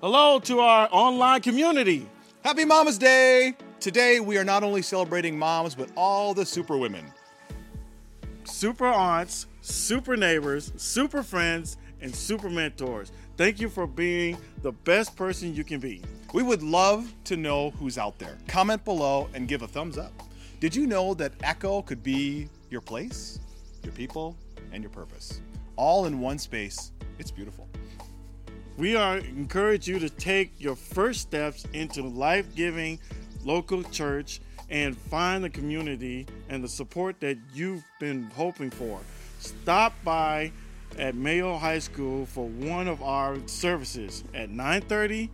Hello to our online community. Happy Mama's Day! Today we are not only celebrating moms, but all the super women. super aunts, super neighbors, super friends, and super mentors. Thank you for being the best person you can be. We would love to know who's out there. Comment below and give a thumbs up. Did you know that Echo could be your place, your people, and your purpose? All in one space. It's beautiful. We are encourage you to take your first steps into life-giving local church and find the community and the support that you've been hoping for. Stop by at Mayo High School for one of our services at 9:30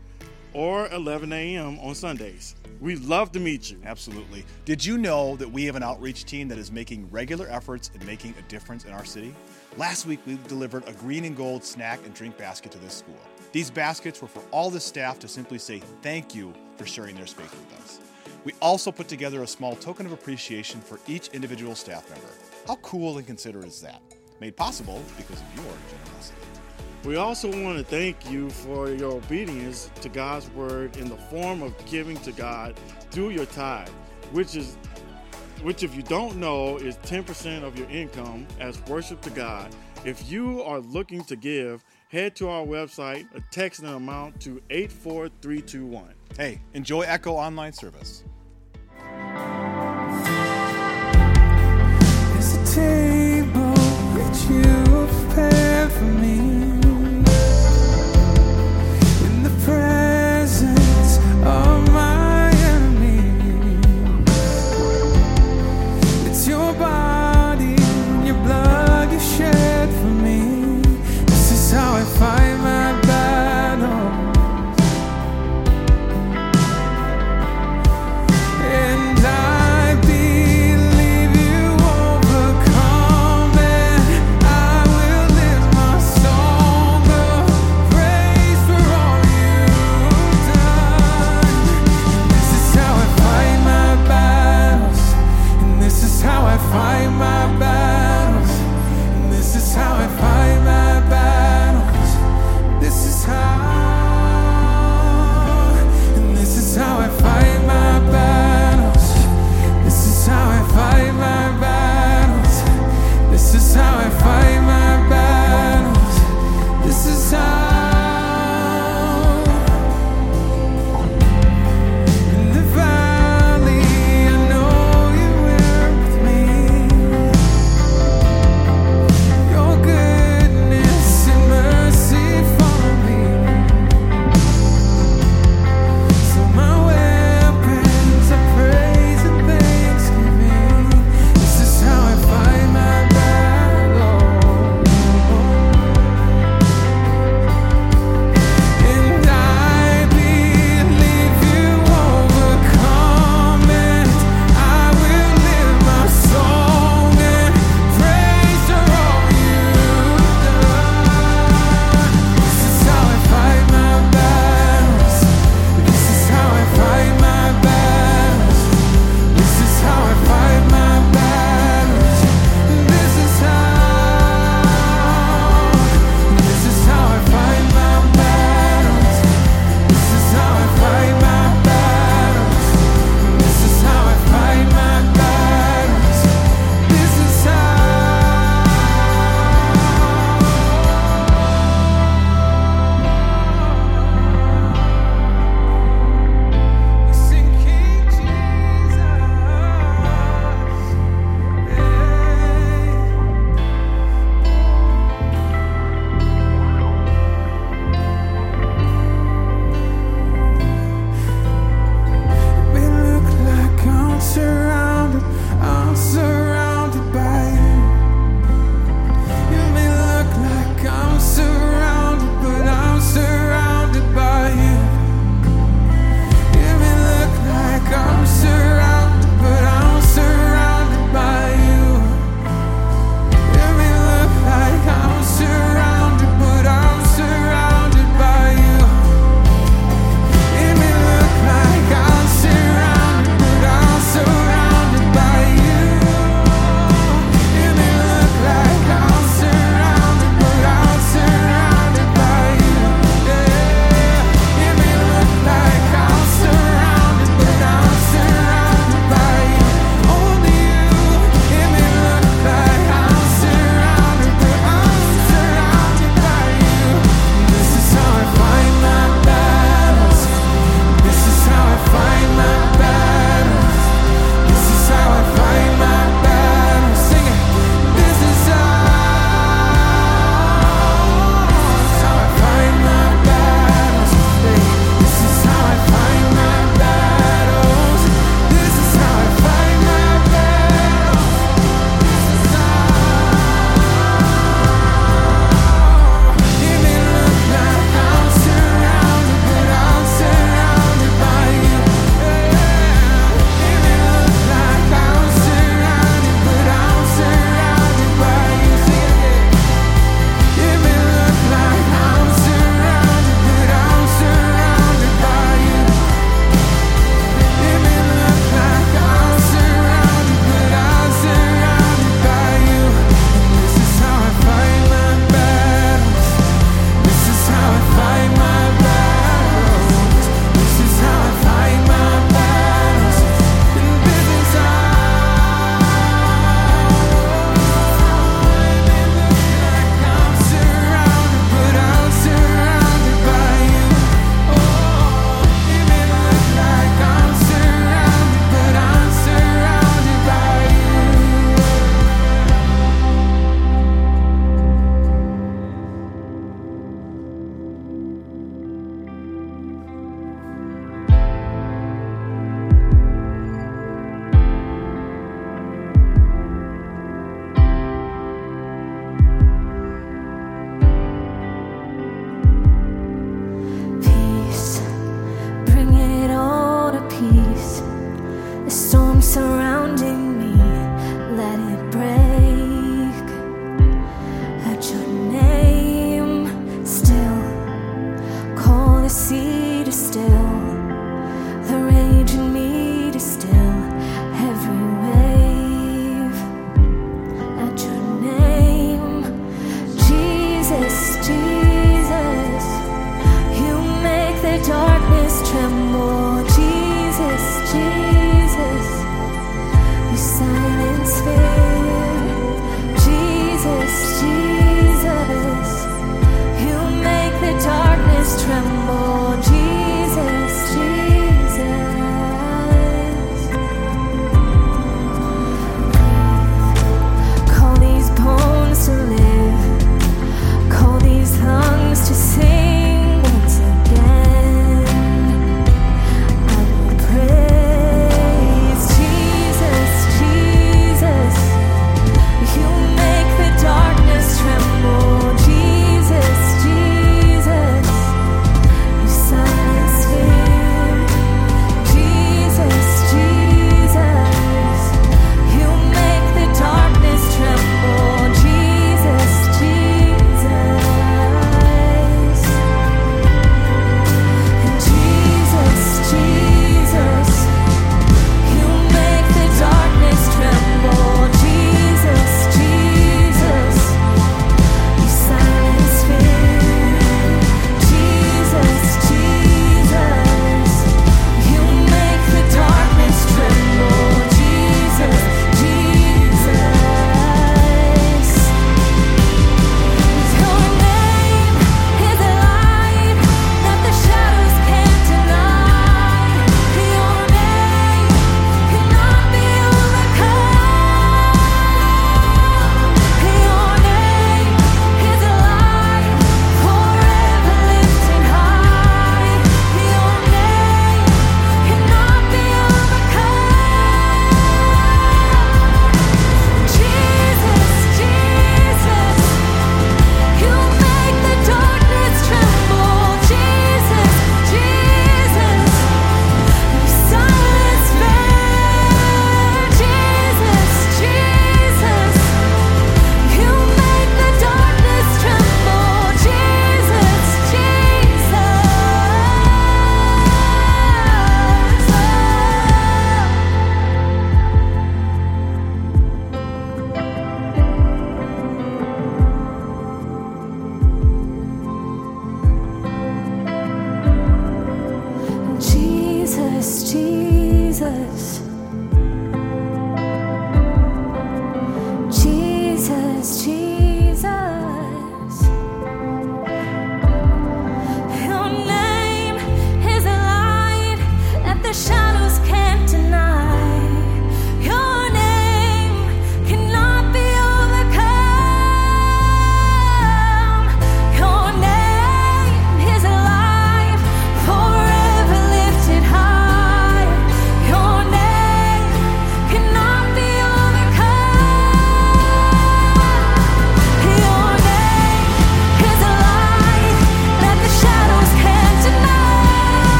or 11 a.m. on Sundays. We'd love to meet you. Absolutely. Did you know that we have an outreach team that is making regular efforts in making a difference in our city? Last week, we delivered a green and gold snack and drink basket to this school. These baskets were for all the staff to simply say thank you for sharing their space with us. We also put together a small token of appreciation for each individual staff member. How cool and considerate is that? Made possible because of your generosity. We also want to thank you for your obedience to God's word in the form of giving to God through your tithe, which is which if you don't know is 10% of your income as worship to God. If you are looking to give, head to our website or text an amount to 84321. Hey, enjoy Echo Online Service. There's a table that you prepared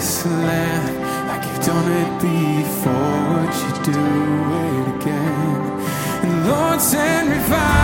this land like you've done it before. Would you do it again? And Lord, send revival.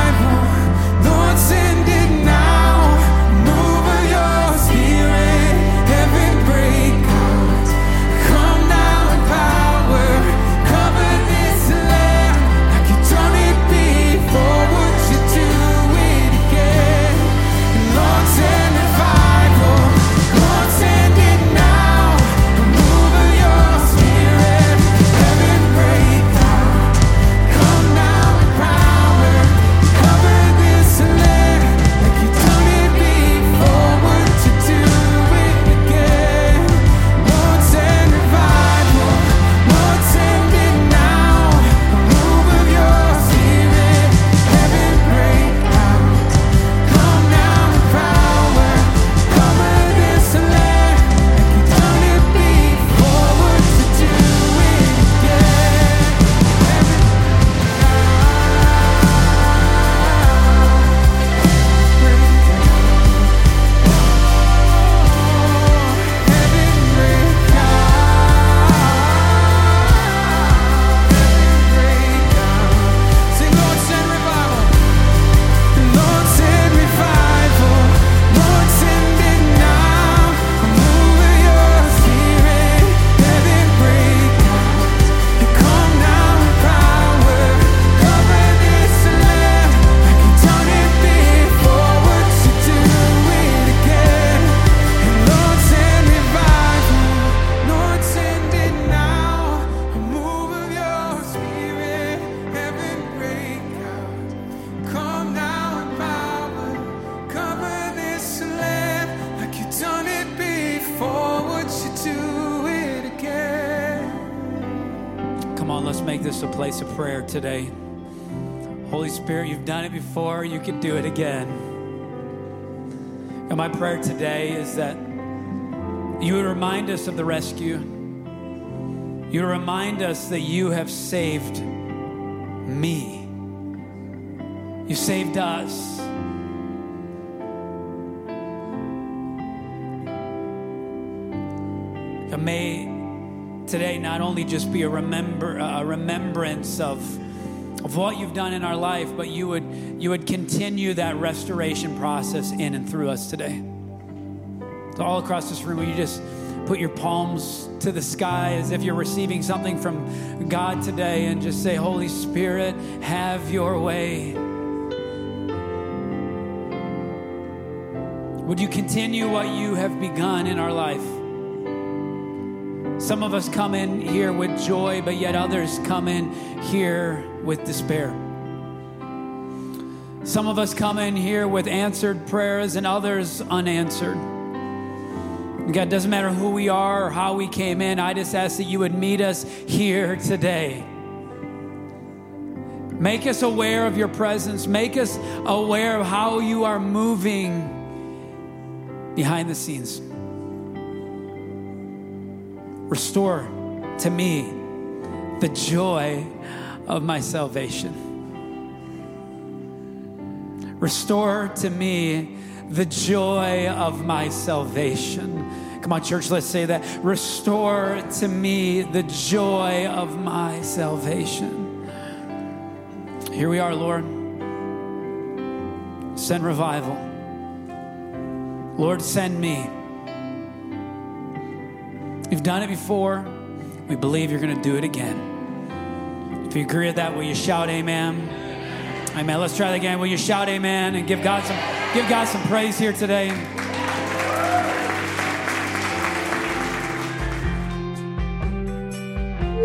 You would remind us of the rescue. You remind us that you have saved me. You saved us. And may today not only just be a remember a remembrance of of what you've done in our life, but you would you would continue that restoration process in and through us today. So all across this room, will you just put your palms to the sky as if you're receiving something from God today and just say, Holy Spirit, have your way. Would you continue what you have begun in our life? Some of us come in here with joy, but yet others come in here with despair. Some of us come in here with answered prayers and others unanswered. God, doesn't matter who we are or how we came in, I just ask that you would meet us here today. Make us aware of your presence. Make us aware of how you are moving behind the scenes. Restore to me the joy of my salvation. Restore to me the joy of my salvation. Come on, church, let's say that. Restore to me the joy of my salvation. Here we are, Lord. Send revival. Lord, send me. You've done it before. We believe you're going to do it again. If you agree with that, will you shout amen? Amen. Let's try that again. Will you shout amen and give God some give God some praise here today?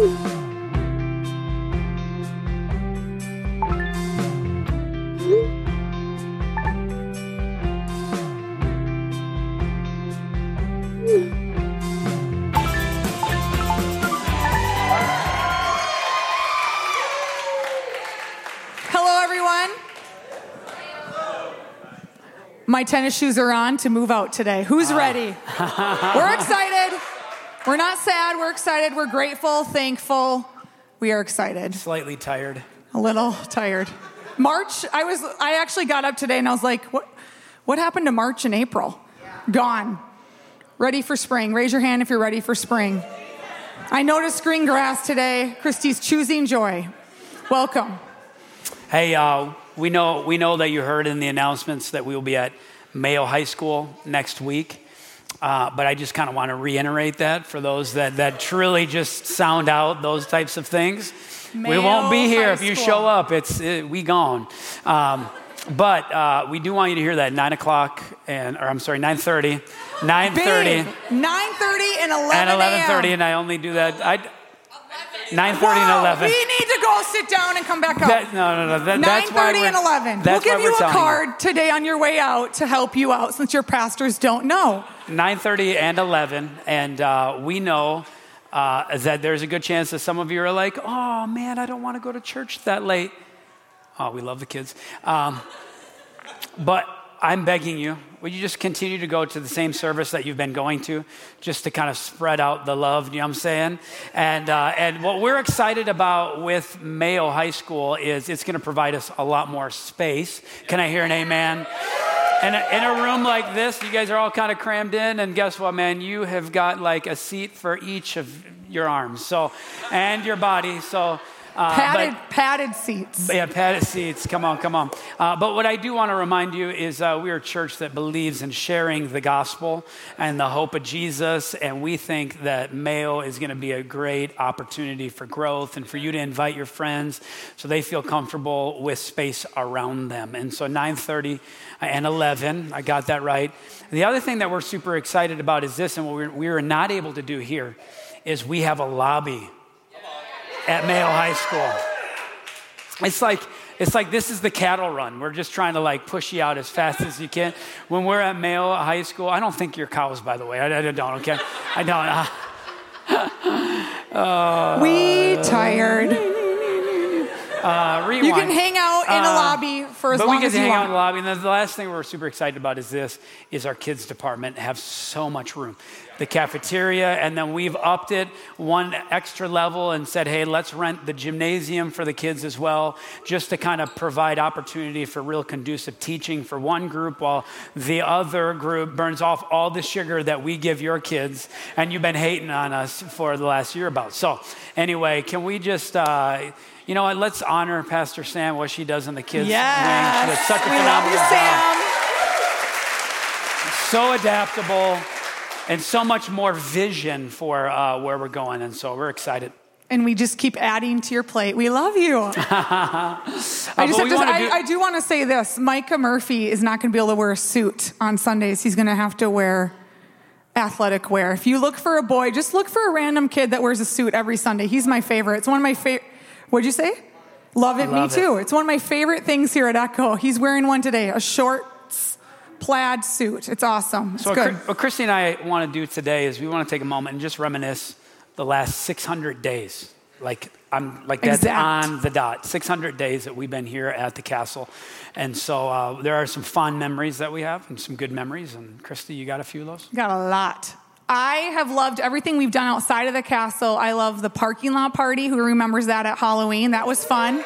My tennis shoes are on to move out today. Who's ah. ready? We're excited. We're not sad. We're excited. We're grateful, thankful. We are excited. Slightly tired. A little tired. March, I was I actually got up today and I was like, what what happened to March and April? Gone. Ready for spring. Raise your hand if you're ready for spring. I noticed green grass today. Christy's choosing joy. Welcome. Hey, uh, we know we know that you heard in the announcements that we will be at Mayo High School next week. Uh, but I just kind of want to reiterate that for those that, that truly just sound out those types of things. we won't be here if you School. show up. It's it, we gone. Um, but uh, we do want you to hear that nine o'clock and or I'm sorry nine thirty, nine thirty, Big. 9:30 and 11 and eleven thirty, and I only do that. I nine thirty Whoa, and eleven. We need to go sit down and come back up. That- no, no, no. That, that's why 9:30 we're- and 11. We'll give you a card today on your way out to help you out since your pastors don't know. 9.30 and 11 and uh, we know uh, that there's a good chance that some of you are like oh man i don't want to go to church that late oh we love the kids um, but i'm begging you would you just continue to go to the same service that you've been going to just to kind of spread out the love you know what i'm saying and, uh, and what we're excited about with mayo high school is it's going to provide us a lot more space can i hear an amen and in a room like this, you guys are all kind of crammed in, and guess what, man? You have got like a seat for each of your arms, so and your body. So, uh, Padded, but, padded seats. yeah, padded seats. Come on, come on. Uh, but what I do want to remind you is uh, we are a church that believes in sharing the gospel and the hope of Jesus, and we think that Mayo is going to be a great opportunity for growth and for you to invite your friends so they feel comfortable with space around them. And so 9:30 and 11, I got that right. The other thing that we're super excited about is this, and what we're, we were not able to do here, is we have a lobby at Mayo High School. It's like it's like this is the cattle run. We're just trying to like push you out as fast as you can. When we're at Mayo High School, I don't think you're cows, by the way. I, I don't. Okay, I don't. uh, we tired. Uh, rewind. You can hang out in a Uh, lobby for as but long we get as to you hang out in the lobby. And then the last thing we're super excited about is this: is our kids department have so much room, the cafeteria, and then we've upped it one extra level and said, hey, let's rent the gymnasium for the kids as well, just to kind of provide opportunity for real conducive teaching for one group, while the other group burns off all the sugar that we give your kids, and you've been hating on us for the last year about. So, anyway, can we just? Uh, you know what? Let's honor Pastor Sam, what she does in the kids' wing. She does such a we love you, job. Sam. So adaptable, and so much more vision for uh, where we're going. And so we're excited. And we just keep adding to your plate. We love you. I just Uh, but have to, wanna I, do- I do want to say this. Micah Murphy is not going to be able to wear a suit on Sundays. He's going to have to wear athletic wear. If you look for a boy, just look for a random kid that wears a suit every Sunday. He's my favorite. It's one of my favorite. What'd you say? Love it. love Me too. It's one of my favorite things here at Echo. He's wearing one today, a shorts plaid suit. It's awesome. It's So, good. Chri- what Christy and I want to do today is we want to take a moment and just reminisce the last 600 days. Like, I'm like that's Exact. on the dot. 600 days that we've been here at the castle. And so uh, there are some fond memories that we have and some good memories. And Christy, you got a few of those? Got a lot. I have loved everything we've done outside of the castle. I love the parking lot party. Who remembers that at Halloween? That was fun.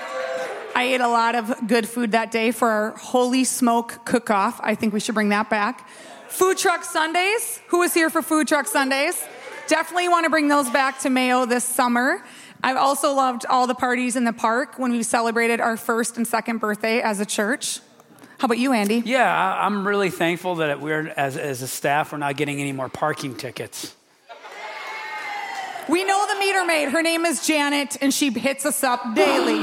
I ate a lot of good food that day for our Holy Smoke cook off. I think we should bring that back. Food truck Sundays. Who was here for food truck Sundays? Definitely want to bring those back to Mayo this summer. I've also loved all the parties in the park when we celebrated our first and second birthday as a church. How about you, Andy? Yeah, I- I'm really thankful that we're, as, as a staff, we're not getting any more parking tickets. We know the meter maid. Her name is Janet, and she hits us up daily.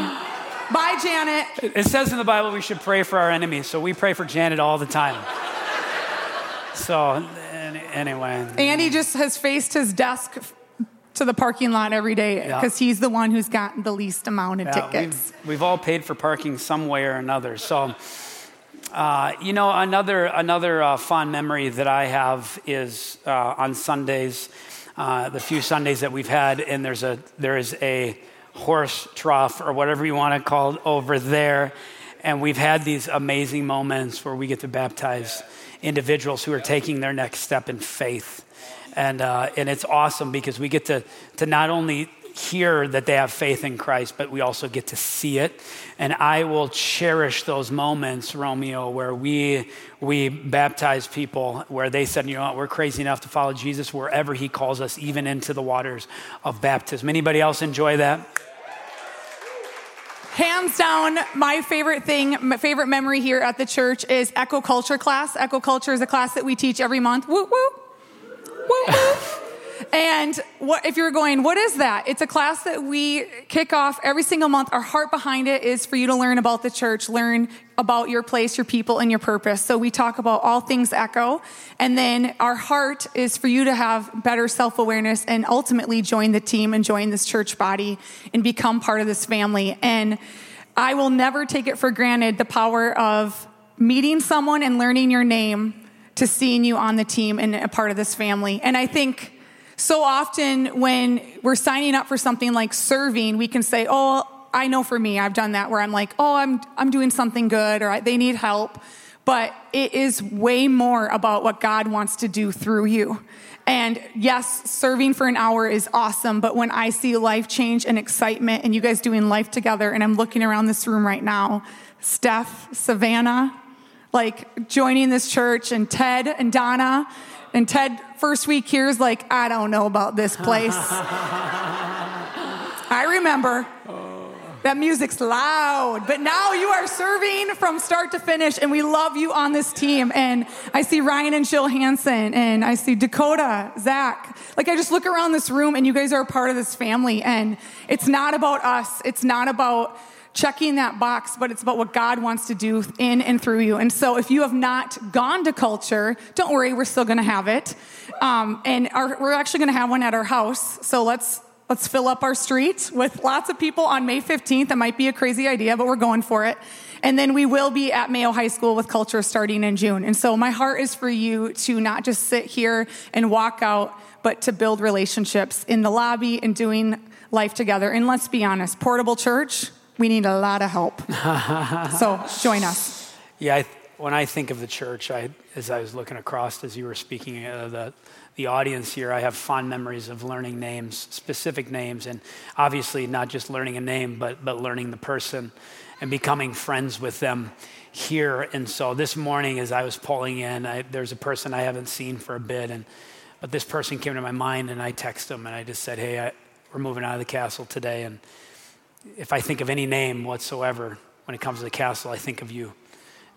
Bye, Janet. It says in the Bible we should pray for our enemies, so we pray for Janet all the time. So, anyway. Andy just has faced his desk to the parking lot every day Yeah. because he's the one who's gotten the least amount of Yeah, tickets. We've, we've all paid for parking some way or another. So, uh, you know, another another uh, fond memory that I have is uh, on Sundays, uh, the few Sundays that we've had, and there's a there is a horse trough or whatever you want to call it over there, and we've had these amazing moments where we get to baptize individuals who are taking their next step in faith and uh, and it's awesome because we get to to not only hear that they have faith in Christ, but we also get to see it. And I will cherish those moments, Romeo, where we we baptize people, where they said, you know what, we're crazy enough to follow Jesus wherever He calls us, even into the waters of baptism. Anybody else enjoy that? Hands down, my favorite thing, my favorite memory here at the church is Echo Culture class. Echo Culture is a class that we teach every month. Woo woo. Woo woo. And what, if you're going, what is that? It's a class that we kick off every single month. Our heart behind it is for you to learn about the church, learn about your place, your people, and your purpose. So we talk about all things Echo. And then our heart is for you to have better self awareness and ultimately join the team and join this church body and become part of this family. And I will never take it for granted the power of meeting someone and learning your name to seeing you on the team and a part of this family. And I think so often when we're signing up for something like serving, we can say, "Oh, I know for me, I've done that where I'm like, "Oh, I'm I'm doing something good or they need help." But it is way more about what God wants to do through you. And yes, serving for an hour is awesome, but when I see life change and excitement and you guys doing life together and I'm looking around this room right now, Steph, Savannah, like joining this church and Ted and Donna. And Ted, first week here, is like, I don't know about this place. I remember that music's loud, but now you are serving from start to finish, and we love you on this team. And I see Ryan and Jill Hansen, and I see Dakota, Zach. Like, I just look around this room, and you guys are a part of this family. And it's not about us, it's not about checking that box, but it's about what God wants to do in and through you. And so if you have not gone to culture, don't worry, we're still going to have it. Um, and our, we're actually going to have one at our house. So let's Let's fill up our street with lots of people on May 15th. That might be a crazy idea, but we're going for it. And then we will be at Mayo High School with culture starting in June. And so my heart is for you to not just sit here and walk out, but to build relationships in the lobby and doing life together. And let's be honest, portable church, we need a lot of help. so join us. Yeah, I, when I think of the church, I, as I was looking across as you were speaking, uh, the, the audience here, I have fond memories of learning names, specific names, and obviously not just learning a name, but, but learning the person and becoming friends with them here. And so this morning, as I was pulling in, I, there's a person I haven't seen for a bit, and but this person came to my mind, and I texted him, and I just said, "Hey, I, we're moving out of the castle today, and if I think of any name whatsoever when it comes to the castle, I think of you.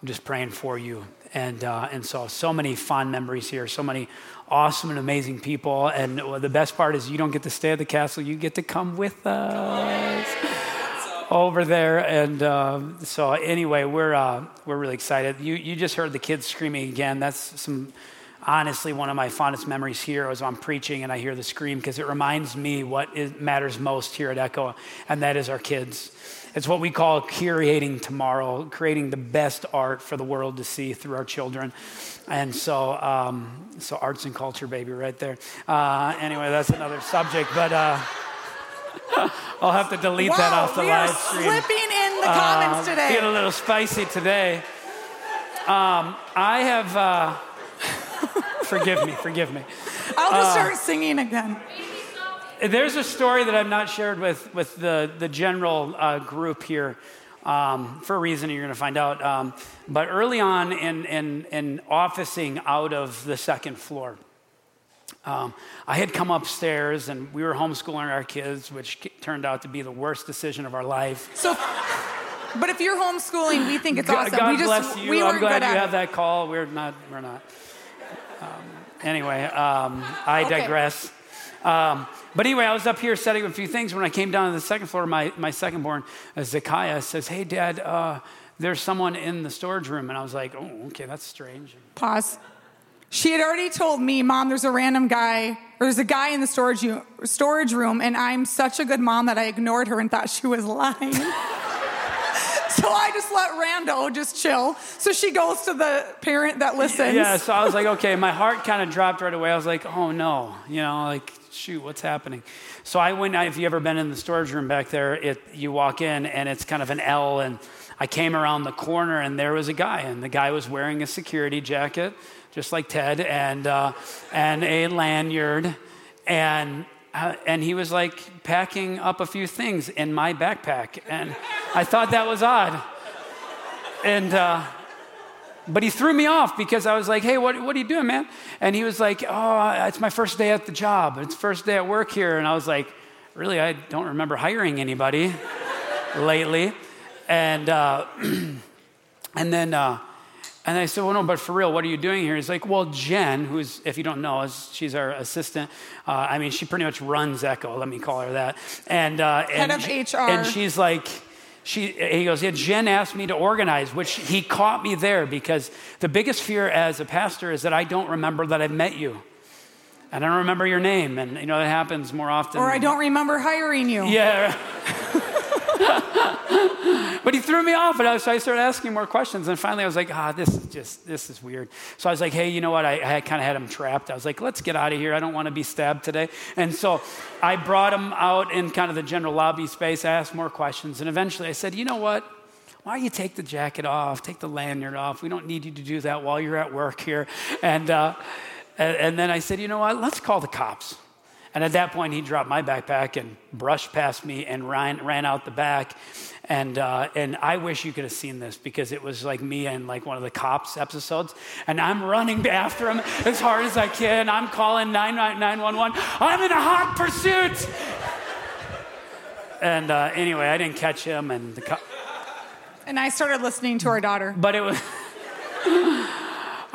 I'm just praying for you." And uh, and so so many fond memories here, so many awesome and amazing people, and the best part is you don't get to stay at the castle; you get to come with us over there. And uh, so, anyway, we're, uh, we're really excited. You, you just heard the kids screaming again. That's some, honestly, one of my fondest memories here was I'm preaching and I hear the scream because it reminds me what is, matters most here at Echo, and that is our kids. It's what we call curating tomorrow, creating the best art for the world to see through our children. And so, um, so arts and culture, baby, right there. Uh, anyway, that's another subject, but. Uh, I'll have to delete that off the we live are stream. slipping in the comments Uh, today. Feeling a little spicy today. Um, I have. Uh, forgive me, forgive me. I'll uh, just start singing again. There's a story that I've not shared with, with the, the general uh, group here um, for a reason you're going to find out. Um, but early on in, in, in officing out of the second floor, um, I had come upstairs and we were homeschooling our kids, which turned out to be the worst decision of our life. So, but if you're homeschooling, we think it's God, awesome. God we just bless you. we I'm glad you have that call. We're not. We're not. Um, anyway, um, I digress. Um, but anyway, I was up here setting up a few things. When I came down to the second floor, my, my second born, uh, Zekiah, says, Hey, Dad, uh, there's someone in the storage room. And I was like, Oh, okay, that's strange. Pause. She had already told me, Mom, there's a random guy, or there's a guy in the storage, u- storage room, and I'm such a good mom that I ignored her and thought she was lying. so I just let Rando just chill. So she goes to the parent that listens. Yeah, so I was like, okay, my heart kind of dropped right away. I was like, oh no, you know, like, shoot, what's happening? So I went, if you ever been in the storage room back there, it, you walk in and it's kind of an L, and I came around the corner and there was a guy, and the guy was wearing a security jacket, just like Ted, and, uh, and a lanyard, and uh, and he was like packing up a few things in my backpack, and I thought that was odd. And uh, but he threw me off because I was like, hey, what, what are you doing, man? And he was like, oh, it's my first day at the job. It's first day at work here. And I was like, really, I don't remember hiring anybody lately. And, uh, and then, uh, and I said, well, no, but for real, what are you doing here? He's like, well, Jen, who's, if you don't know, she's our assistant. Uh, I mean, she pretty much runs Echo. Let me call her that. And, uh, Head and of HR. And she's like, she, he goes, yeah, Jen asked me to organize, which he caught me there because the biggest fear as a pastor is that I don't remember that I've met you. And I don't remember your name. And, you know, that happens more often. Or I don't remember hiring you. Yeah. but he threw me off, and I, so I started asking more questions. And finally, I was like, ah, this is just, this is weird. So I was like, hey, you know what? I, I kind of had him trapped. I was like, let's get out of here. I don't want to be stabbed today. And so I brought him out in kind of the general lobby space. I asked more questions. And eventually I said, you know what? Why don't you take the jacket off, take the lanyard off? We don't need you to do that while you're at work here. And, uh, and, and then I said, you know what? Let's call the cops. And at that point, he dropped my backpack and brushed past me and ran, ran out the back. And, uh, and I wish you could have seen this because it was like me in like one of the cops episodes. And I'm running after him as hard as I can. I'm calling 911. I'm in a hot pursuit. And uh, anyway, I didn't catch him. And the co- And I started listening to our daughter. but it was.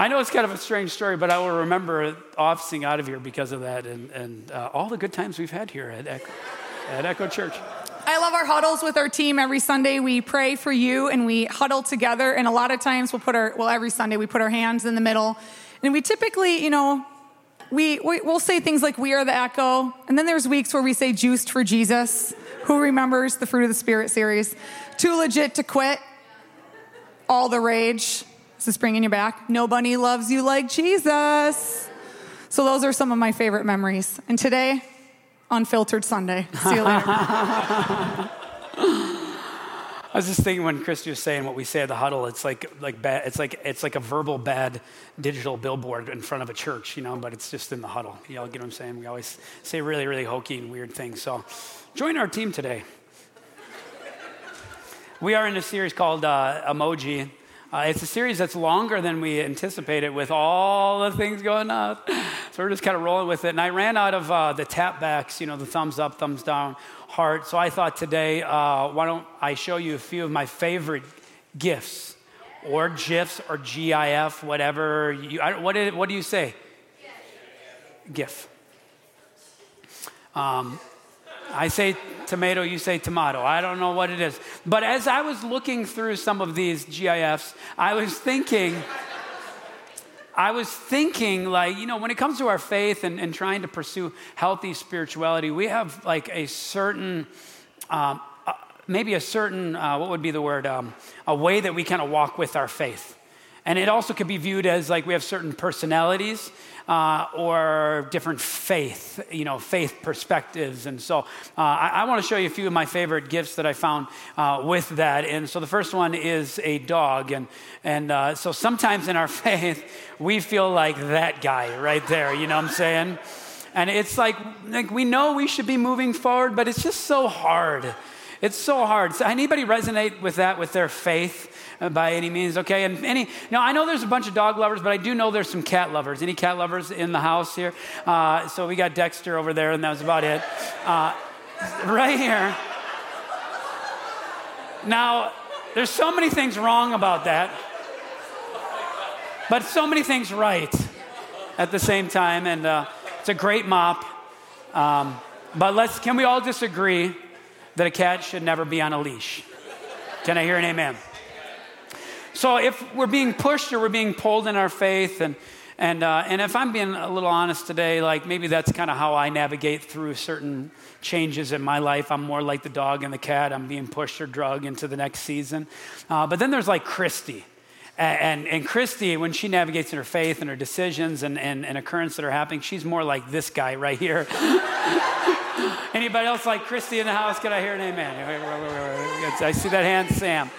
I know it's kind of a strange story, but I will remember officing out of here because of that and, and uh, all the good times we've had here at Echo, at Echo Church. I love our huddles with our team. Every Sunday we pray for you and we huddle together. And a lot of times we'll put our, well, every Sunday we put our hands in the middle. And we typically, you know, we, we we'll say things like "We are the echo," and then there's weeks where we say "Juiced for Jesus." Who remembers the Fruit of the Spirit series? Too legit to quit. All the rage. Is this bringing you back? Nobody loves you like Jesus. So those are some of my favorite memories. And today, Unfiltered Sunday. See you later. I was just thinking when Christy was saying what we say at the huddle, it's like like bad, it's like it's like a verbal bad digital billboard in front of a church, you know, but it's just in the huddle. You all get what I'm saying? We always say really, really hokey and weird things. So join our team today. We are in a series called uh, Emoji. Uh, it's a series that's longer than we anticipated with all the things going on. So we're just kind of rolling with it. And I ran out of uh, the tap backs, you know, the thumbs up, thumbs down, heart. So I thought today, uh, why don't I show you a few of my favorite gifts or GIFs or GIF, whatever. You, I, what, did, what do you say? GIF. Um, I say tomato, you say tomato. I don't know what it is. But as I was looking through some of these GIFs, I was thinking, I was thinking, like, you know, when it comes to our faith and, and trying to pursue healthy spirituality, we have like a certain, um, uh, maybe a certain, uh, what would be the word, um, a way that we kind of walk with our faith. And it also could be viewed as like we have certain personalities uh, or different faith, you know, faith perspectives. And so uh, I, I want to show you a few of my favorite gifts that I found uh, with that. And so the first one is a dog. And, and uh, so sometimes in our faith, we feel like that guy right there, you know what I'm saying? And it's like, like we know we should be moving forward, but it's just so hard. It's so hard. So anybody resonate with that with their faith? Uh, by any means, okay? And any, now I know there's a bunch of dog lovers, but I do know there's some cat lovers. Any cat lovers in the house here? Uh, so we got Dexter over there, and that was about it. Uh, right here. Now, there's so many things wrong about that, but so many things right at the same time, and uh, it's a great mop. Um, but let's, can we all disagree that a cat should never be on a leash? Can I hear an amen? So if we're being pushed or we're being pulled in our faith, and, and, uh, and if I'm being a little honest today, like maybe that's kind of how I navigate through certain changes in my life. I'm more like the dog and the cat. I'm being pushed or drugged into the next season. Uh, but then there's like Christy. And, and, Christy, when she navigates in her faith and her decisions and, and, and occurrences that are happening, she's more like this guy right here. Anybody else like Christy in the house? Can I hear an amen? I see that hand, Sam.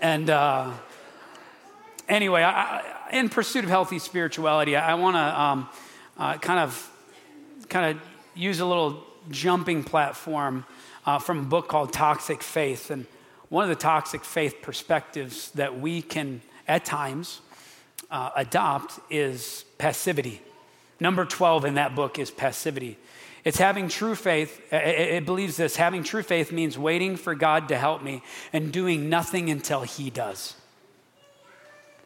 And uh, anyway, I, in pursuit of healthy spirituality, I, I want to um, uh, kind of kind of use a little jumping platform uh, from a book called Toxic Faith. And one of the toxic faith perspectives that we can, at times, uh, adopt is passivity. Number 12 in that book is passivity. It's having true faith. Uh, it believes this having true faith means waiting for God to help me and doing nothing until He does.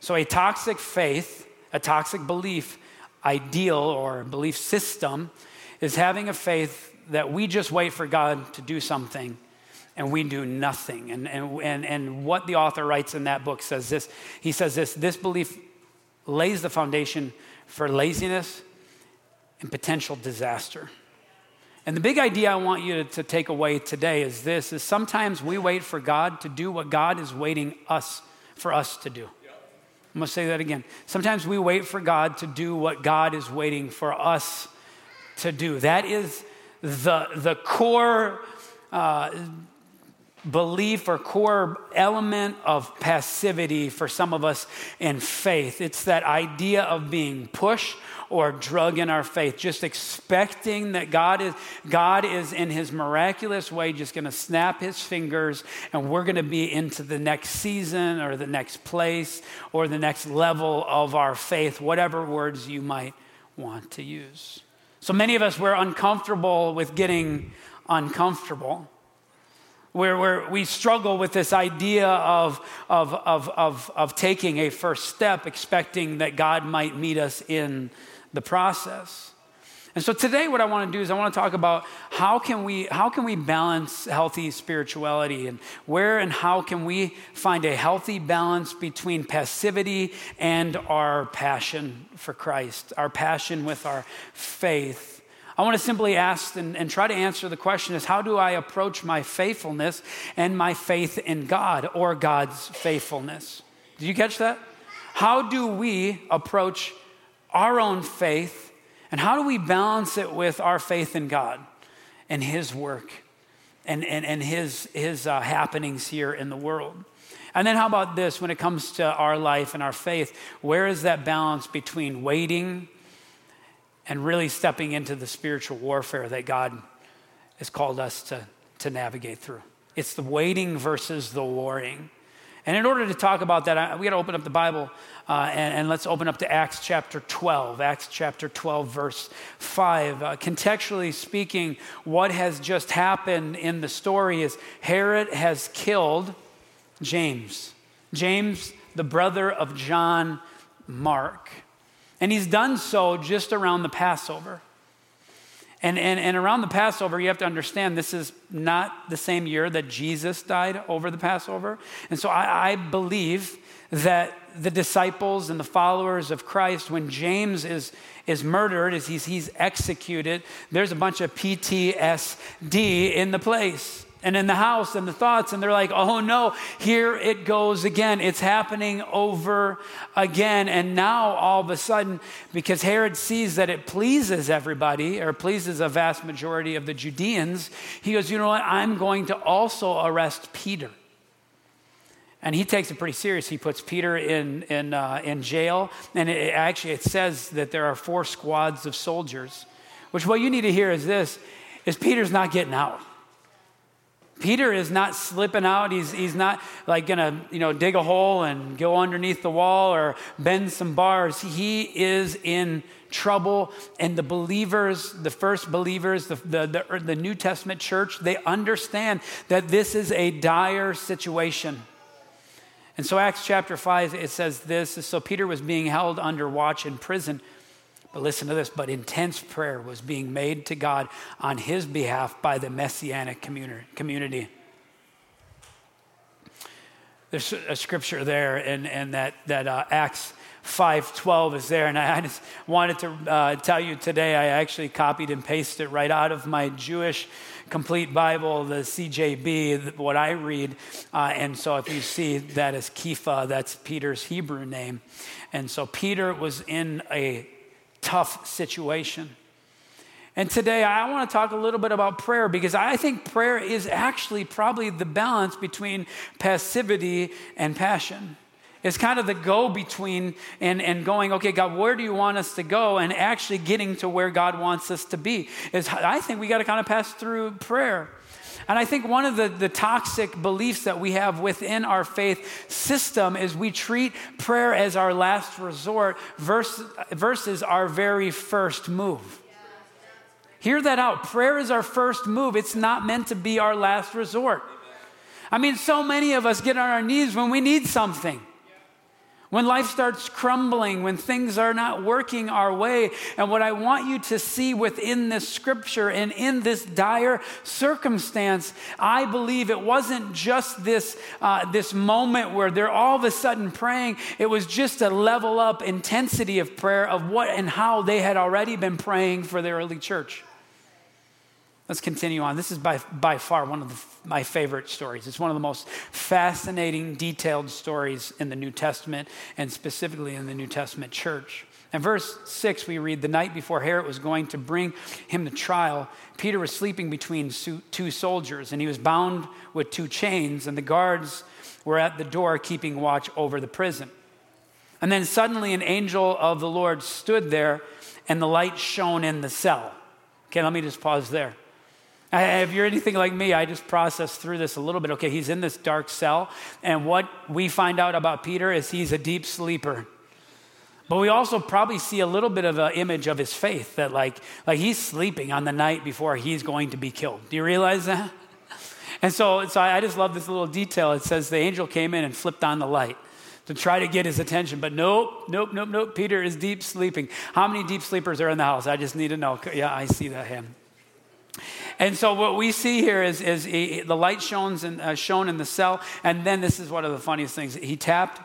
So, a toxic faith, a toxic belief ideal or belief system is having a faith that we just wait for God to do something and we do nothing. And, and, and, and what the author writes in that book says this he says this this belief lays the foundation for laziness and potential disaster. And the big idea I want you to, take away today is this is sometimes we wait for God to do what God is waiting us for us to do. I'm to say that again. Sometimes we wait for God to do what God is waiting for us to do. That is the, the core uh, belief or core element of passivity for some of us in faith. It's that idea of being pushed or drug in our faith, just expecting that God is, God is in his miraculous way just going to snap his fingers and we're going to be into the next season or the next place or the next level of our faith, whatever words you might want to use. So many of us, we're uncomfortable with getting uncomfortable where, where we struggle with this idea of, of, of, of, of taking a first step, expecting that God might meet us in the process. And so today what I want to do is I want to talk about how can we how can we balance healthy spirituality and where and how can we find a healthy balance between passivity and our passion for Christ, our passion with our faith. I want to simply ask and, and try to answer the question is how do I approach my faithfulness and my faith in God or God's faithfulness? Did you catch that? How do we approach our own faith and how do we balance it with our faith in God and His work and, and, and His, his uh, happenings here in the world? And then, how about this when it comes to our life and our faith? Where is that balance between waiting and really stepping into the spiritual warfare that God has called us to, to navigate through? It's the waiting versus the warring. And in order to talk about that, we got to open up the Bible uh, and, and, let's open up to Acts chapter 12. Acts chapter 12, verse 5. Uh, contextually speaking, what has just happened in the story is Herod has killed James. James, the brother of John Mark. And he's done so just around the Passover. And, and, and around the Passover, you have to understand this is not the same year that Jesus died over the Passover. And so I, I believe that the disciples and the followers of Christ, when James is, is murdered, as he's, he's executed, there's a bunch of PTSD in the place and in the house and the thoughts, and they're like, oh no, here it goes again. It's happening over again. And now, all of a sudden, because Herod sees that it pleases everybody, or pleases a vast majority of the Judeans, he goes, you know what? I'm going to also arrest Peter. And he takes it pretty serious. He puts Peter in, in, uh, in jail. And it, actually, it says that there are four squads of soldiers, which what you need to hear is this, is Peter's not getting out. Peter is not slipping out. He's, he's not like gonna, you know, dig a hole and go underneath the wall or bend some bars. He is in trouble. And the believers, the first believers, the, the, the, the New Testament church, they understand that this is a dire situation. And so, Acts chapter 5, it says this So Peter was being held under watch in prison but listen to this, but intense prayer was being made to God on his behalf by the messianic community. There's a scripture there, and, and that, that uh, Acts 5.12 is there, and I just wanted to uh, tell you today, I actually copied and pasted it right out of my Jewish complete Bible, the CJB, what I read. Uh, and so if you see that as Kepha, that's Peter's Hebrew name. And so Peter was in a tough situation. And today I want to talk a little bit about prayer because I think prayer is actually probably the balance between passivity and passion. It's kind of the go between and, and going, okay, God, where do you want us to go? And actually getting to where God wants us to be. Is I think we got to kind of pass through prayer. And I think one of the, the toxic beliefs that we have within our faith system is we treat prayer as our last resort versus, versus our very first move. Hear that out. Prayer is our first move, it's not meant to be our last resort. I mean, so many of us get on our knees when we need something. When life starts crumbling, when things are not working our way. And what I want you to see within this scripture and in this dire circumstance, I believe it wasn't just this, uh, this moment where they're all of a sudden praying. It was just a level up intensity of prayer of what and how they had already been praying for the early church. Let's continue on. This is by, by far one of the, my favorite stories. It's one of the most fascinating, detailed stories in the New Testament, and specifically in the New Testament church. In verse 6, we read The night before Herod was going to bring him to trial, Peter was sleeping between two soldiers, and he was bound with two chains, and the guards were at the door keeping watch over the prison. And then suddenly an angel of the Lord stood there, and the light shone in the cell. Okay, let me just pause there. If you're anything like me, I just process through this a little bit. Okay, he's in this dark cell, and what we find out about Peter is he's a deep sleeper. But we also probably see a little bit of an image of his faith that, like, like he's sleeping on the night before he's going to be killed. Do you realize that? And so, so I just love this little detail. It says the angel came in and flipped on the light to try to get his attention. But nope, nope, nope, nope. Peter is deep sleeping. How many deep sleepers are in the house? I just need to know. Yeah, I see that hand. And so what we see here is, is he, the light shone in, uh, shone in the cell, and then this is one of the funniest things. He tapped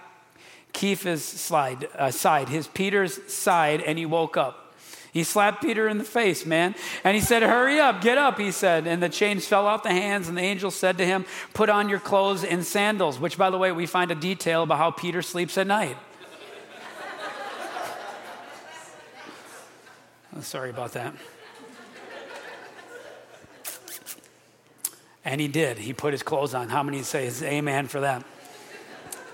Keith's slide, uh, side, his Peter's side, and he woke up. He slapped Peter in the face, man. And he said, Hurry up, get up, he said. And the chains fell off the hands, and the angel said to him, Put on your clothes and sandals, which, by the way, we find a detail about how Peter sleeps at night. Sorry about that. And he did. He put his clothes on. How many say amen for that?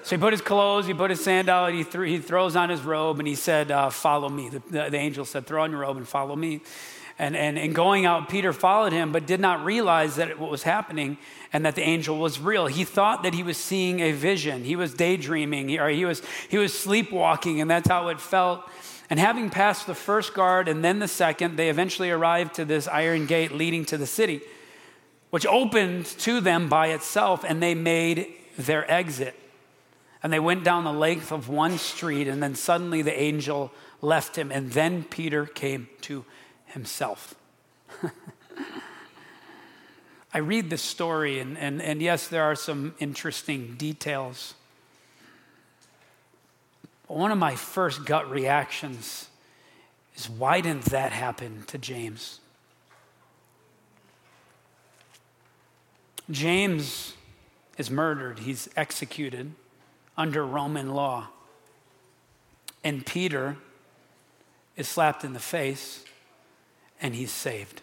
So he put his clothes, he put his sandal, he, he throws on his robe, and he said, uh, Follow me. The, the, the, angel said, Throw on your robe and follow me. And, and, and going out, Peter followed him, but did not realize that what was happening and that the angel was real. He thought that he was seeing a vision. He was daydreaming, or he was, he was sleepwalking, and that's how it felt. And having passed the first guard and then the second, they eventually arrived to this iron gate leading to the city, which opened to them by itself, and they made their exit. And they went down the length of one street, and then suddenly the angel left him, and then Peter came to himself. I read this story, and, and, and yes, there are some interesting details. One of my first gut reactions is why didn't that happen to James? James is murdered, he's executed under Roman law. And Peter is slapped in the face and he's saved.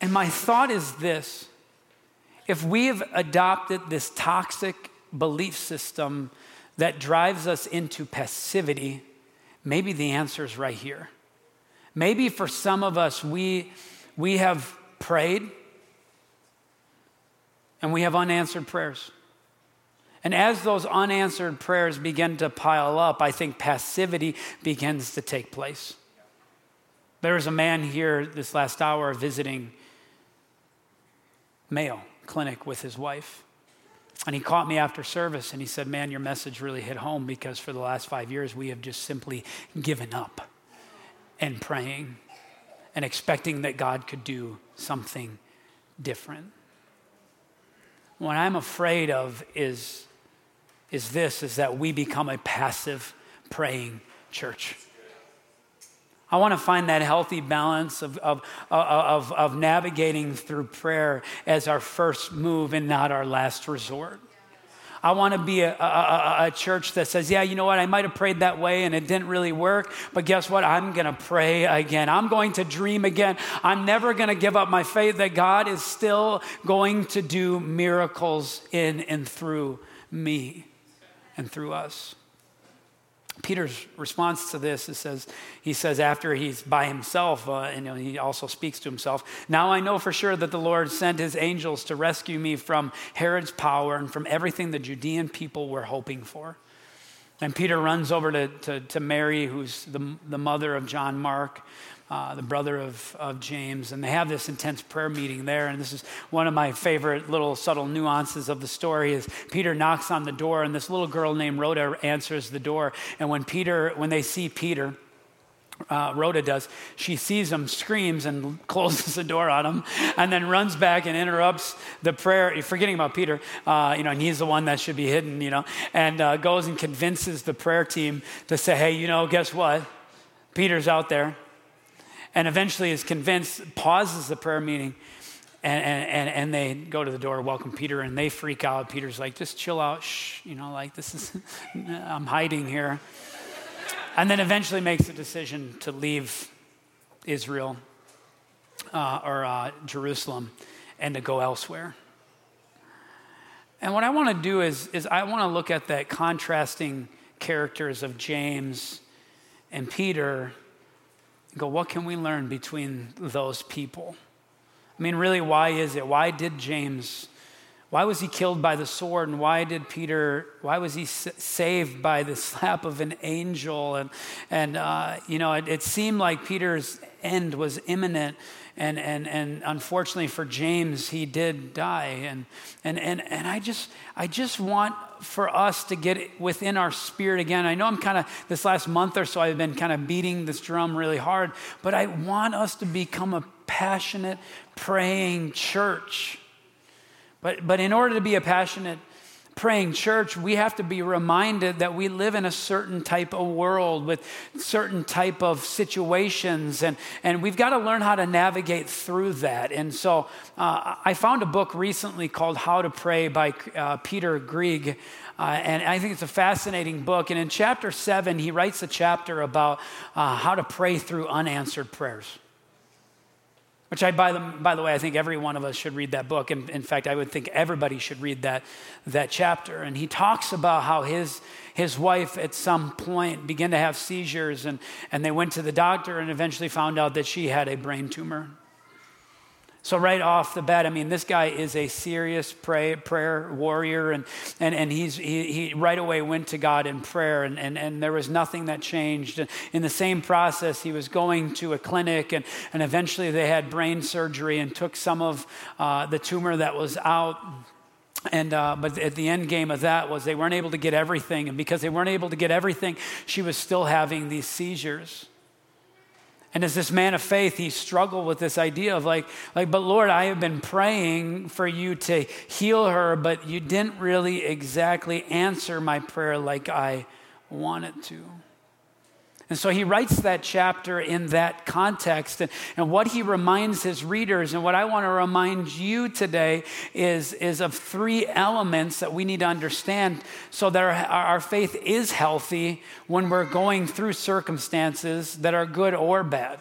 And my thought is this if we have adopted this toxic belief system that drives us into passivity, maybe the answer is right here. Maybe for some of us, we, we have prayed and we have unanswered prayers. And as those unanswered prayers begin to pile up, I think passivity begins to take place. There was a man here this last hour visiting Mayo Clinic with his wife. And he caught me after service and he said, Man, your message really hit home because for the last five years we have just simply given up and praying and expecting that God could do something different. What I'm afraid of is, is this, is that we become a passive praying church. I want to find that healthy balance of, of, of, of, navigating through prayer as our first move and not our last resort. I want to be a, a, a, church that says, yeah, you know what, I might have prayed that way and it didn't really work, but guess what? I'm going to pray again. I'm going to dream again. I'm never going to give up my faith that God is still going to do miracles in and through me and through us. Peter's response to this is says he says after he's by himself uh, and he also speaks to himself now i know for sure that the lord sent his angels to rescue me from herod's power and from everything the judean people were hoping for. And peter runs over to, to, to mary who's the, the mother of john mark uh, the brother of, of James, and they have this intense prayer meeting there. And this is one of my favorite little subtle nuances of the story is Peter knocks on the door, and this little girl named Rhoda answers the door. And when Peter, when they see Peter, uh, Rhoda does. She sees him, screams, and closes the door on him, and then runs back and interrupts the prayer. Forgetting about Peter, uh, you know, and he's the one that should be hidden, you know, and uh, goes and convinces the prayer team to say, hey, you know, guess what? Peter's out there and eventually is convinced, pauses the prayer meeting, and, and, and they go to the door, welcome Peter, and they freak out. Peter's like, just chill out, shh, you know, like this is, I'm hiding here. And then eventually makes a decision to leave Israel uh, or uh, Jerusalem and to go elsewhere. And what I want to do is, is I want to look at that contrasting characters of James and Peter go, what can we learn between those people? I mean, really, why is it? Why did James, Why was he killed by the sword? And why did Peter, why was he saved by the slap of an angel? And, and uh, you know, it, it seemed like Peter's end was imminent. And, and, and unfortunately for James, he did die. And, and, and, and I, just, I just want for us to get within our spirit again. I know I'm kind of, this last month or so, I've been kind of beating this drum really hard, but I want us to become a passionate, praying church. But, but in order to be a passionate, praying church, we have to be reminded that we live in a certain type of world with certain type of situations, and, and we've got to learn how to navigate through that. And so uh, I found a book recently called How to Pray by uh, Peter Greig. Uh, and I think it's a fascinating book. And in chapter seven, he writes a chapter about uh, how to pray through unanswered prayers. Which I, by the, by the way, I think every one of us should read that book. In, in fact, I would think everybody should read that, that chapter. And he talks about how his, his wife at some point began to have seizures, and, and they went to the doctor and eventually found out that she had a brain tumor. So, right off the bat, I mean, this guy is a serious pray, prayer warrior, and, and, and he's, he, he right away went to God in prayer, and, and, and there was nothing that changed. In the same process, he was going to a clinic, and, and eventually they had brain surgery and took some of uh, the tumor that was out. And uh, but at the end game of that was they weren't able to get everything, and because they weren't able to get everything, she was still having these seizures. And as this man of faith, he struggled with this idea of like, like, but Lord, I have been praying for you to heal her, but you didn't really exactly answer my prayer like I wanted to. And so he writes that chapter in that context. And, and what he reminds his readers, and what I want to remind you today, is, is of three elements that we need to understand so that our, our faith is healthy when we're going through circumstances that are good or bad.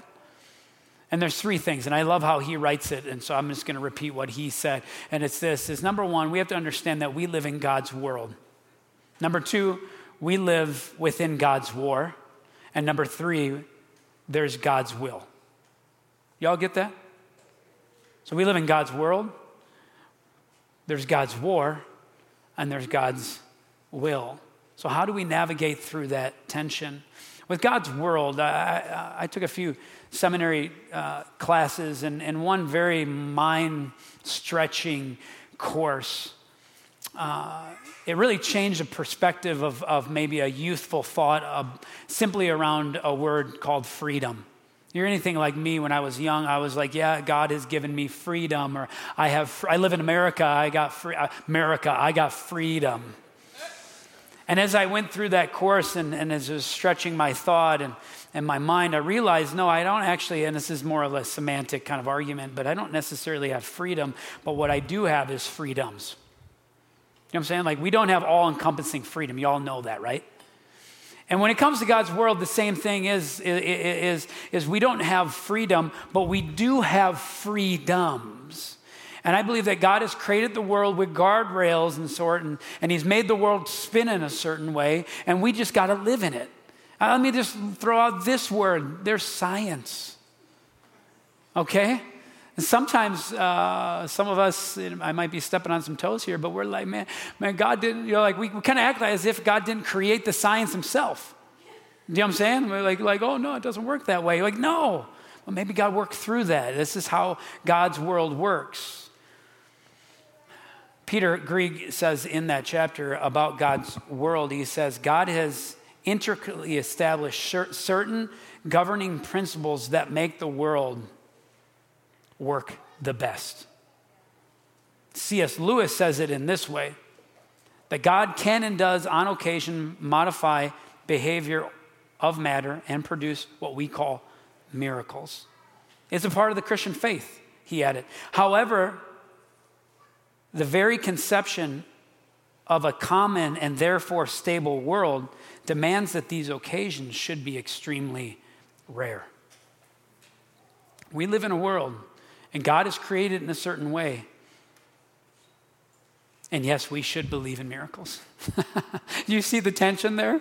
And there's three things, and I love how he writes it, and so I'm just going to repeat what he said. And it's this is number one, we have to understand that we live in God's world. Number two, we live within God's war. And number three, there's God's will. Y'all get that? So we live in God's world, there's God's war, and there's God's will. So, how do we navigate through that tension? With God's world, I, I, I took a few seminary uh, classes, and, and one very mind stretching course. Uh, it really changed the perspective of, of maybe a youthful thought of simply around a word called freedom. You're anything like me when I was young, I was like, yeah, God has given me freedom, or I have, I live in America, I got free, uh, America, I got freedom. And as I went through that course and, and as I was stretching my thought and, and my mind, I realized no, I don't actually, and this is more of a semantic kind of argument, but I don't necessarily have freedom, but what I do have is freedoms. What I'm saying? Like, we don't have all encompassing freedom. You all know that, right? And when it comes to God's world, the same thing is, is, is, we don't have freedom, but we do have freedoms. And I believe that God has created the world with guardrails and sort, and, and He's made the world spin in a certain way, and we just got to live in it. Uh, let me just throw out this word there's science. Okay? And sometimes uh, some of us, I might be stepping on some toes here, but we're like, man, man, God didn't, you know, like we, we kind of act like as if God didn't create the science himself. Do you know what I'm saying? We're like, like, oh no, it doesn't work that way. Like, no. Well, maybe God worked through that. This is how God's world works. Peter Greig says in that chapter about God's world, he says, God has intricately established certain governing principles that make the world work the best. C.S. Lewis says it in this way that God can and does on occasion modify behavior of matter and produce what we call miracles. It's a part of the Christian faith, he added. However, the very conception of a common and therefore stable world demands that these occasions should be extremely rare. We live in a world and God has created in a certain way. And yes, we should believe in miracles. you see the tension there?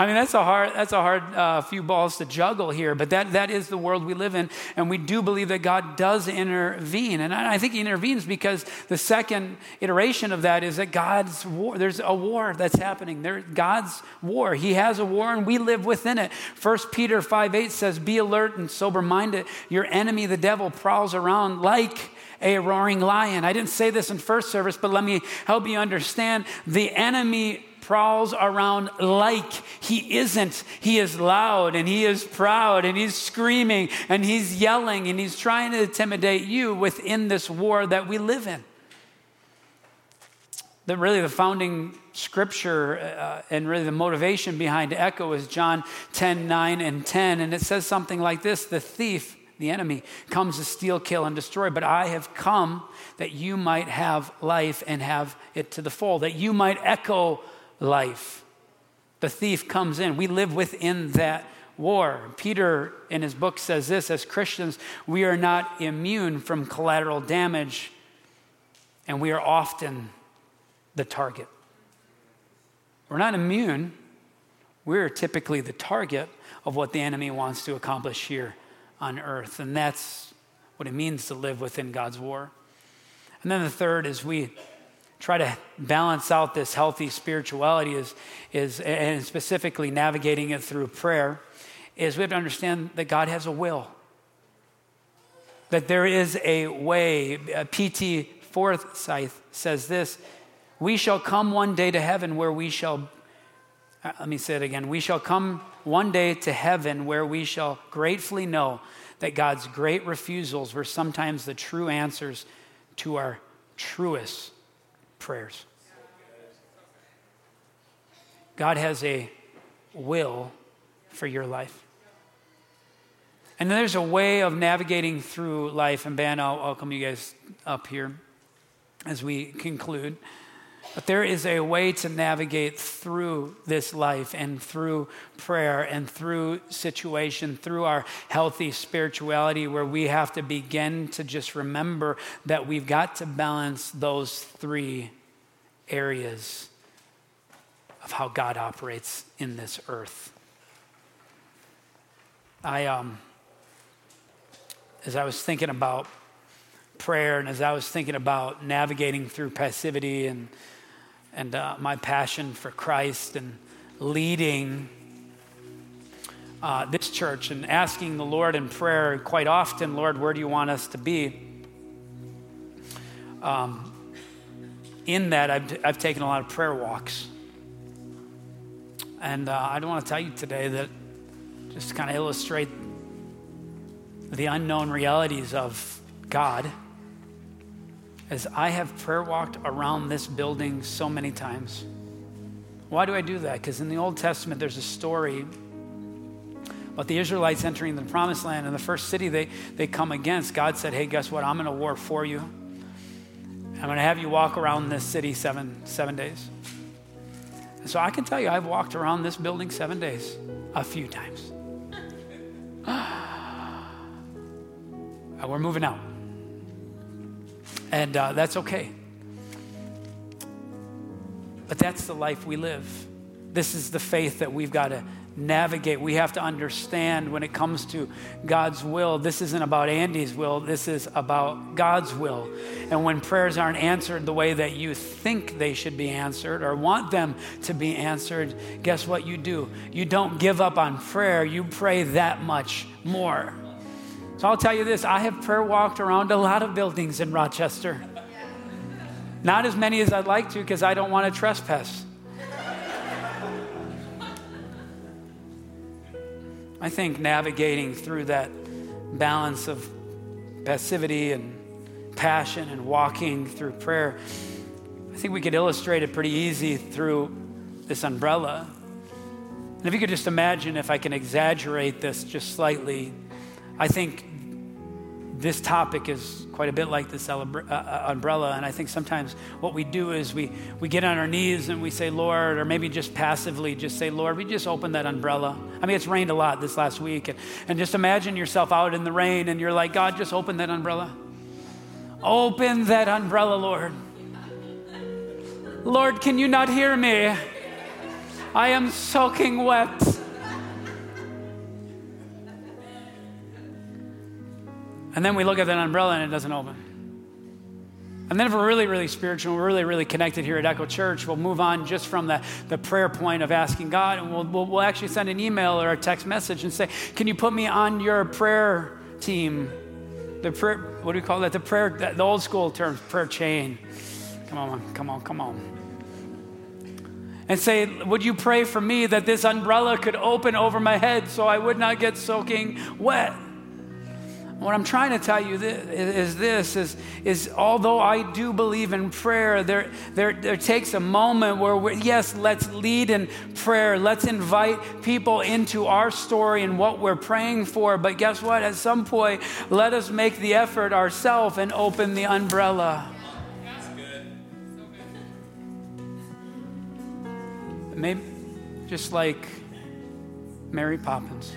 I mean, that's a hard, that's a hard uh, few balls to juggle here, but that, that is the world we live in. And we do believe that God does intervene. And I, I think he intervenes because the second iteration of that is that God's war, there's a war that's happening. There, God's war. He has a war and we live within it. 1 Peter 5 8 says, Be alert and sober minded. Your enemy, the devil, prowls around like a roaring lion. I didn't say this in first service, but let me help you understand. The enemy prowls around like he isn't. He is loud and he is proud and he's screaming and he's yelling and he's trying to intimidate you within this war that we live in. That really the founding scripture uh, and really the motivation behind Echo is John 10 9 and 10. And it says something like this The thief, the enemy, comes to steal, kill, and destroy, but I have come that you might have life and have it to the full, that you might echo life. The thief comes in. We live within that war. Peter, in his book, says this as Christians, we are not immune from collateral damage, and we are often the target. We're not immune, we're typically the target of what the enemy wants to accomplish here on earth. And that's what it means to live within God's war. And then the third is we try to balance out this healthy spirituality is, is and specifically navigating it through prayer is we have to understand that god has a will. That there is a way. P.T. Forsyth says this we shall come one day to heaven where we shall uh, let me say it again we shall come one day to heaven where we shall gratefully know that god's great refusals were sometimes the true answers to our truest prayers. God has a will for your life. And there's a way of navigating through life. And Ben, I'll welcome you guys up here as we conclude. But there is a way to navigate through this life and through prayer and through situation, through our healthy spirituality, where we have to begin to just remember that we've got to balance those three areas of how God operates in this earth. I, um, as I was thinking about prayer and as I was thinking about navigating through passivity and and uh, my passion for Christ and leading uh, this church and asking the Lord in prayer quite often, Lord, where do you want us to be? Um, in that, I've, I've taken a lot of prayer walks. And uh, I don't want to tell you today that just to kind of illustrate the unknown realities of God as I have prayer walked around this building so many times. Why do I do that? Because in the Old Testament, there's a story about the Israelites entering the promised land. And the first city they, they come against, God said, Hey, guess what? I'm going to war for you. I'm going to have you walk around this city seven, seven days. So I can tell you, I've walked around this building seven days a few times. We're moving out. And uh, that's okay. But that's the life we live. This is the faith that we've got to navigate. We have to understand when it comes to God's will, this isn't about Andy's will, this is about God's will. And when prayers aren't answered the way that you think they should be answered or want them to be answered, guess what you do? You don't give up on prayer, you pray that much more. So I'll tell you this I have prayer walked around a lot of buildings in Rochester. Not as many as I'd like to because I don't want to trespass. I think navigating through that balance of passivity and passion and walking through prayer, I think we could illustrate it pretty easy through this umbrella. And if you could just imagine, if I can exaggerate this just slightly, I think this topic is quite a bit like this uh, uh, umbrella. And I think sometimes what we do is we, we get on our knees and we say, Lord, or maybe just passively just say, Lord, we just open that umbrella. I mean, it's rained a lot this last week. And, and just imagine yourself out in the rain and you're like, God, just open that umbrella. Open that umbrella, Lord. Lord, can you not hear me? I am soaking wet. And then we look at that umbrella and it doesn't open. And then if we're really, really spiritual, we're really, really connected here at Echo Church, we'll move on just from the, the prayer point of asking God, and we'll, we'll, we'll actually send an email or a text message and say, can you put me on your prayer team? The prayer, what do we call that? The prayer, the old school term, prayer chain. Come on, come on, come on. And say, would you pray for me that this umbrella could open over my head so I would not get soaking wet? What I'm trying to tell you is this is, is although I do believe in prayer, there, there, there takes a moment where, yes, let's lead in prayer. Let's invite people into our story and what we're praying for. But guess what? At some point, let us make the effort ourselves and open the umbrella. that's Maybe just like Mary Poppins.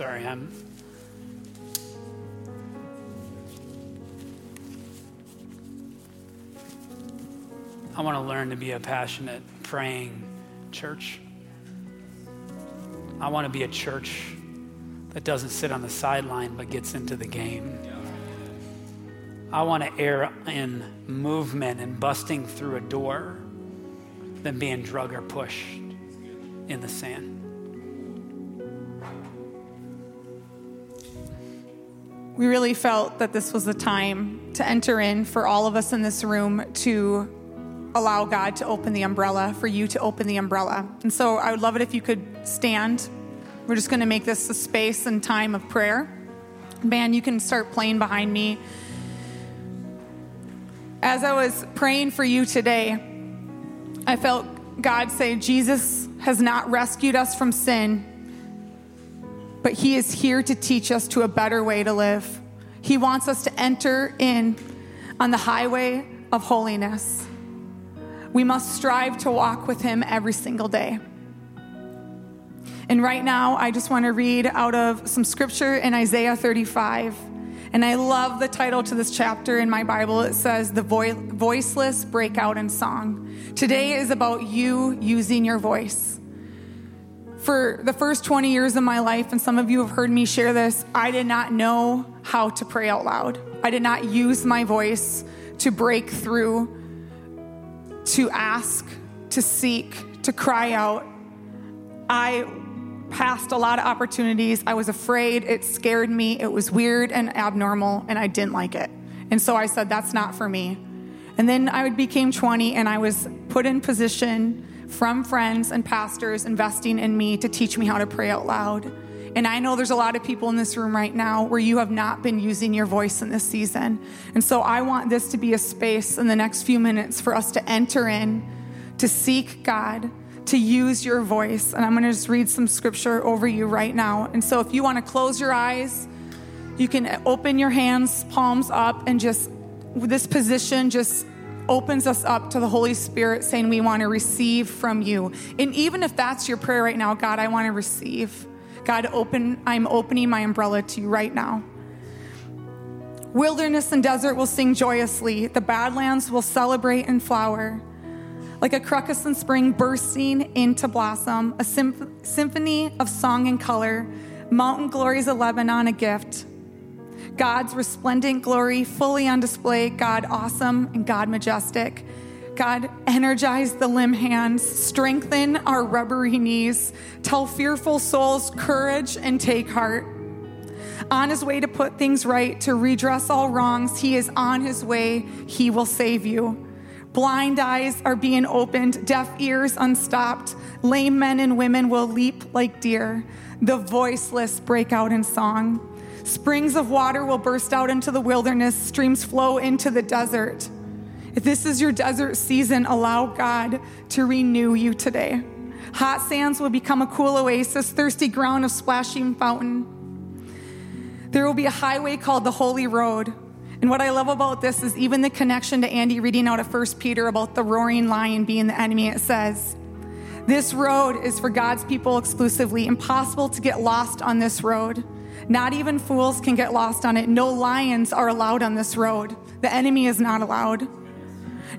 Sorry, I'm. I want to learn to be a passionate, praying church. I want to be a church that doesn't sit on the sideline but gets into the game. I want to err in movement and busting through a door than being drug or pushed in the sand. We really felt that this was the time to enter in for all of us in this room to allow God to open the umbrella, for you to open the umbrella. And so I would love it if you could stand. We're just going to make this a space and time of prayer. Man, you can start playing behind me. As I was praying for you today, I felt God say, Jesus has not rescued us from sin but He is here to teach us to a better way to live. He wants us to enter in on the highway of holiness. We must strive to walk with Him every single day. And right now, I just want to read out of some scripture in Isaiah 35. And I love the title to this chapter in my Bible. It says, The Voiceless Breakout in Song. Today is about you using your voice for the first 20 years of my life, and some of you have heard me share this, I did not know how to pray out loud. I did not use my voice to break through, to ask, to seek, to cry out. I passed a lot of opportunities. I was afraid. It scared me. It was weird and abnormal, and I didn't like it. And so I said, that's not for me. And then I became 20 and I was put in position from friends and pastors investing in me to teach me how to pray out loud. And I know there's a lot of people in this room right now where you have not been using your voice in this season. And so I want this to be a space in the next few minutes for us to enter in, to seek God, to use your voice. And I'm going to just read some scripture over you right now. And so if you want to close your eyes, you can open your hands, palms up, and just this position, just opens us up to the Holy Spirit saying, We want to receive from you. And even if that's your prayer right now, God, I want to receive. God, open, I'm opening my umbrella to you right now. Wilderness and desert will sing joyously. The badlands will celebrate and flower. Like a crocus in spring bursting into blossom, a symphony of song and color. Mountain glories of Lebanon, a gift. God's resplendent glory fully on display, God awesome and God majestic. God, energize the limb hands, strengthen our rubbery knees, tell fearful souls courage and take heart. On his way to put things right, to redress all wrongs, he is on his way, he will save you. Blind eyes are being opened, deaf ears unstopped, lame men and women will leap like deer, the voiceless break out in song. Springs of water will burst out into the wilderness, streams flow into the desert. If this is your desert season, allow God to renew you today. Hot sands will become a cool oasis, thirsty ground of splashing fountain. There will be a highway called the Holy Road. And what I love about this is even the connection to Andy reading out of 1 Peter about the roaring lion being the enemy. It says, This road is for God's people exclusively. Impossible to get lost on this road. Not even fools can get lost on it. No lions are allowed on this road. The enemy is not allowed.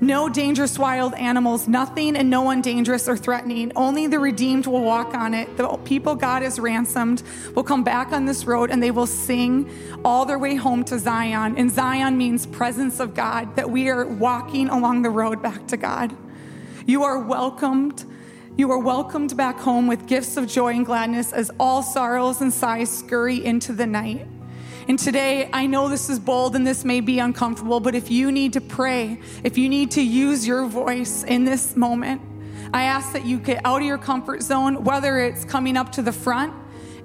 No dangerous wild animals, nothing and no one dangerous or threatening. Only the redeemed will walk on it. The people God has ransomed will come back on this road and they will sing all their way home to Zion. And Zion means presence of God, that we are walking along the road back to God. You are welcomed. You are welcomed back home with gifts of joy and gladness as all sorrows and sighs scurry into the night. And today, I know this is bold and this may be uncomfortable, but if you need to pray, if you need to use your voice in this moment, I ask that you get out of your comfort zone, whether it's coming up to the front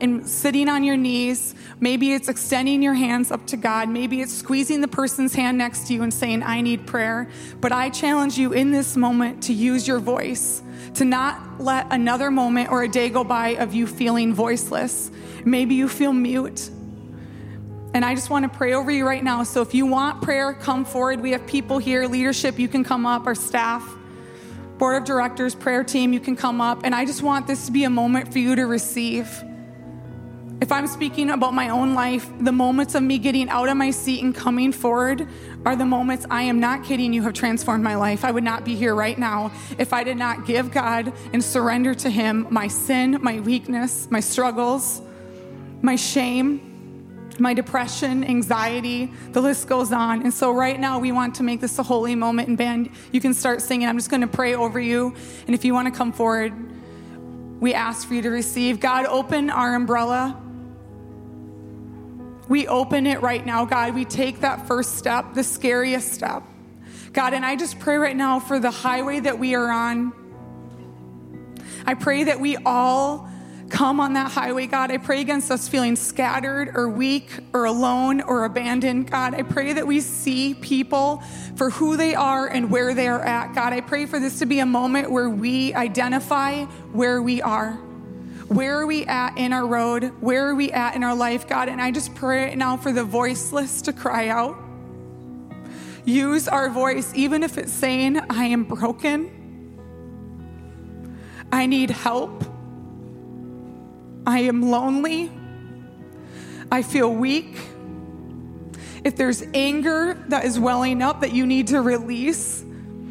and sitting on your knees. Maybe it's extending your hands up to God. Maybe it's squeezing the person's hand next to you and saying, I need prayer. But I challenge you in this moment to use your voice, to not let another moment or a day go by of you feeling voiceless. Maybe you feel mute. And I just want to pray over you right now. So if you want prayer, come forward. We have people here, leadership, you can come up, our staff, board of directors, prayer team, you can come up. And I just want this to be a moment for you to receive. If I'm speaking about my own life, the moments of me getting out of my seat and coming forward are the moments I am not kidding you have transformed my life. I would not be here right now if I did not give God and surrender to Him my sin, my weakness, my struggles, my shame my depression, anxiety, the list goes on. And so, right now, we want to make this a holy moment. And, band, you can start singing. I'm just going to pray over you. And if you want to come forward, we ask for you to receive. God, open our umbrella. We open it right now, God. We take that first step, the scariest step. God, and I just pray right now for the highway that we are on. I pray that we all come on that highway, God. I pray against us feeling scattered or weak or alone or abandoned. God, I pray that we see people for who they are and where they are at. God, I pray for this to be a moment where we identify where we are. Where are we at in our road? Where are we at in our life, God? And I just pray right now for the voiceless to cry out. Use our voice, even if it's saying, I am broken. I need help. I am lonely. I feel weak. If there's anger that is welling up that you need to release,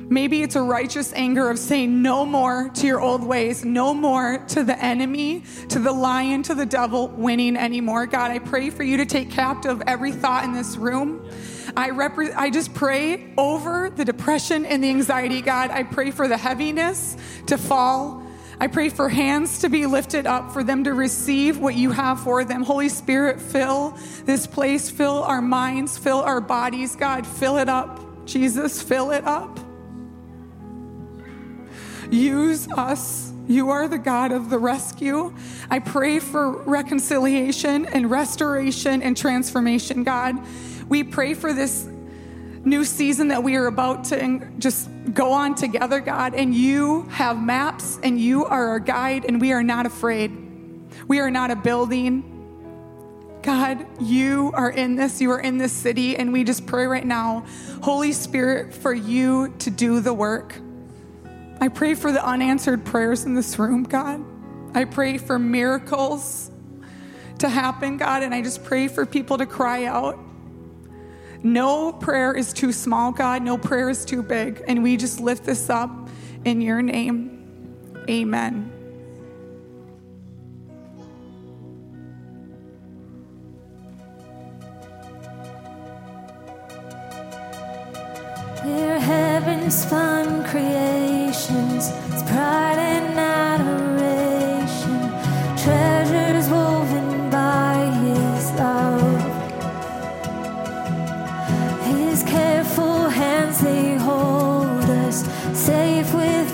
maybe it's a righteous anger of saying no more to your old ways, no more to the enemy, to the lion, to the devil winning anymore. God, I pray for you to take captive every thought in this room. I, repre- I just pray over the depression and the anxiety, God. I pray for the heaviness to fall. I pray for hands to be lifted up, for them to receive what you have for them. Holy Spirit, fill this place, fill our minds, fill our bodies. God, fill it up. Jesus, fill it up. Use us. You are the God of the rescue. I pray for reconciliation and restoration and transformation, God. We pray for this new season that we are about to just go on together, God. And you have maps and you are our guide, and we are not afraid. We are not a building. God, you are in this. You are in this city. And we just pray right now, Holy Spirit, for you to do the work. I pray for the unanswered prayers in this room, God. I pray for miracles to happen, God. And I just pray for people to cry out. No prayer is too small, God. No prayer is too big. And we just lift this up in your name. Amen. Heaven's fun creations, it's pride and adoration, treasures woven by His love. His careful hands they hold us safe within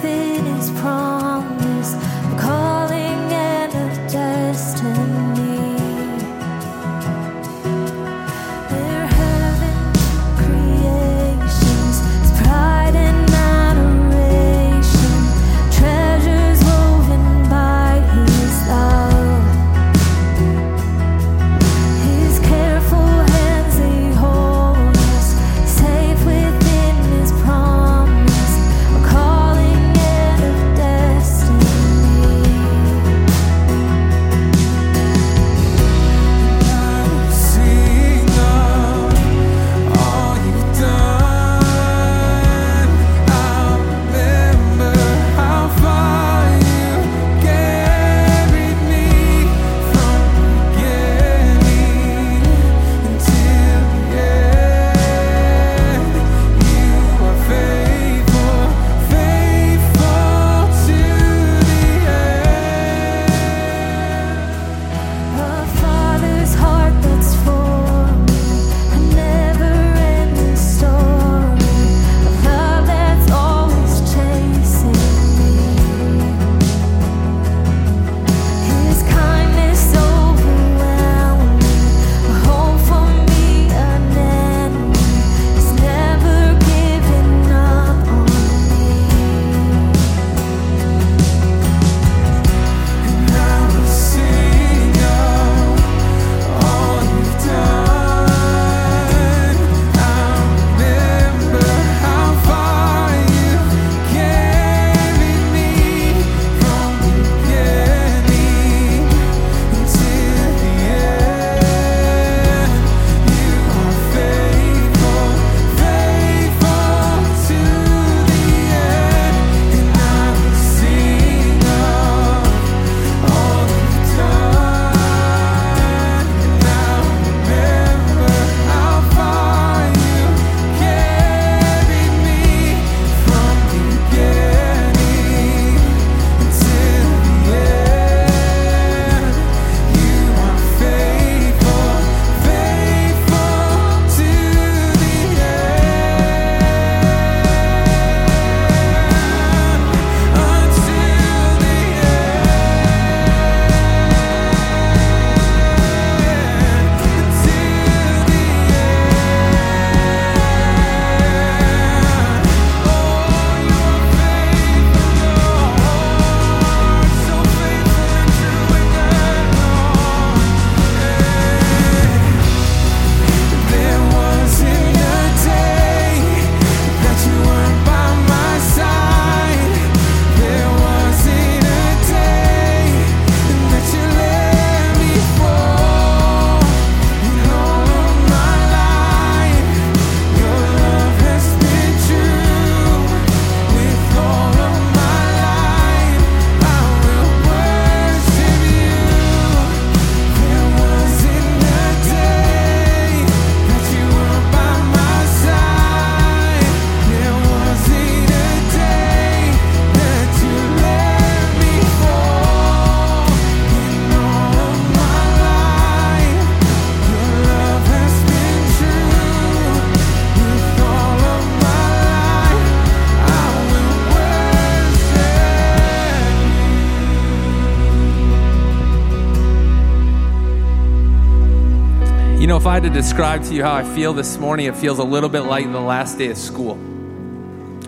had to describe to you how I feel this morning, it feels a little bit like the last day of school.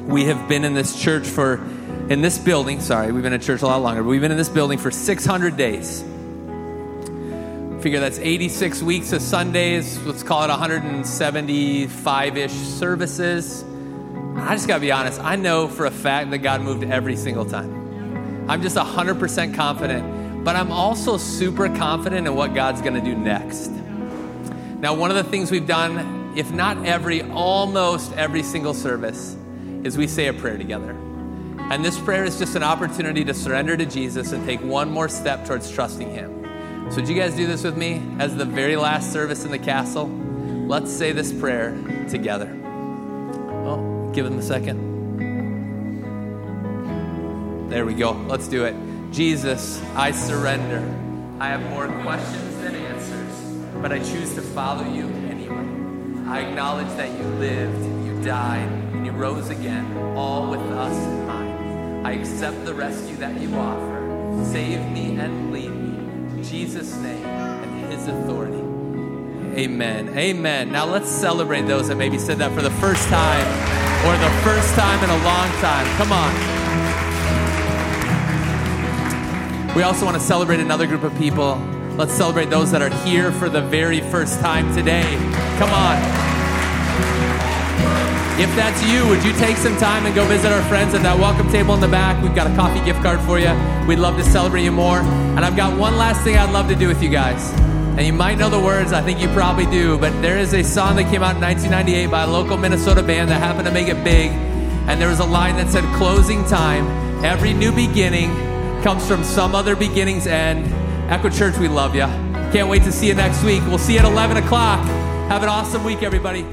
We have been in this church for, in this building, sorry, we've been in church a lot longer, but we've been in this building for 600 days. Figure that's 86 weeks of Sundays, let's call it 175 ish services. I just gotta be honest, I know for a fact that God moved every single time. I'm just 100% confident, but I'm also super confident in what God's gonna do next. Now, one of the things we've done, if not every, almost every single service, is we say a prayer together. And this prayer is just an opportunity to surrender to Jesus and take one more step towards trusting Him. So, would you guys do this with me as the very last service in the castle? Let's say this prayer together. Oh, give them a second. There we go. Let's do it. Jesus, I surrender. I have more questions but I choose to follow you anyway. I acknowledge that you lived, you died, and you rose again, all with us in mind. I accept the rescue that you offer. Save me and lead me. In Jesus' name and his authority. Amen. Amen. Now let's celebrate those that maybe said that for the first time or the first time in a long time. Come on. We also want to celebrate another group of people. Let's celebrate those that are here for the very first time today. Come on. If that's you, would you take some time and go visit our friends at that welcome table in the back? We've got a coffee gift card for you. We'd love to celebrate you more. And I've got one last thing I'd love to do with you guys. And you might know the words, I think you probably do, but there is a song that came out in 1998 by a local Minnesota band that happened to make it big. And there was a line that said, Closing time, every new beginning comes from some other beginning's end. Echo Church, we love you. Can't wait to see you next week. We'll see you at 11 o'clock. Have an awesome week, everybody.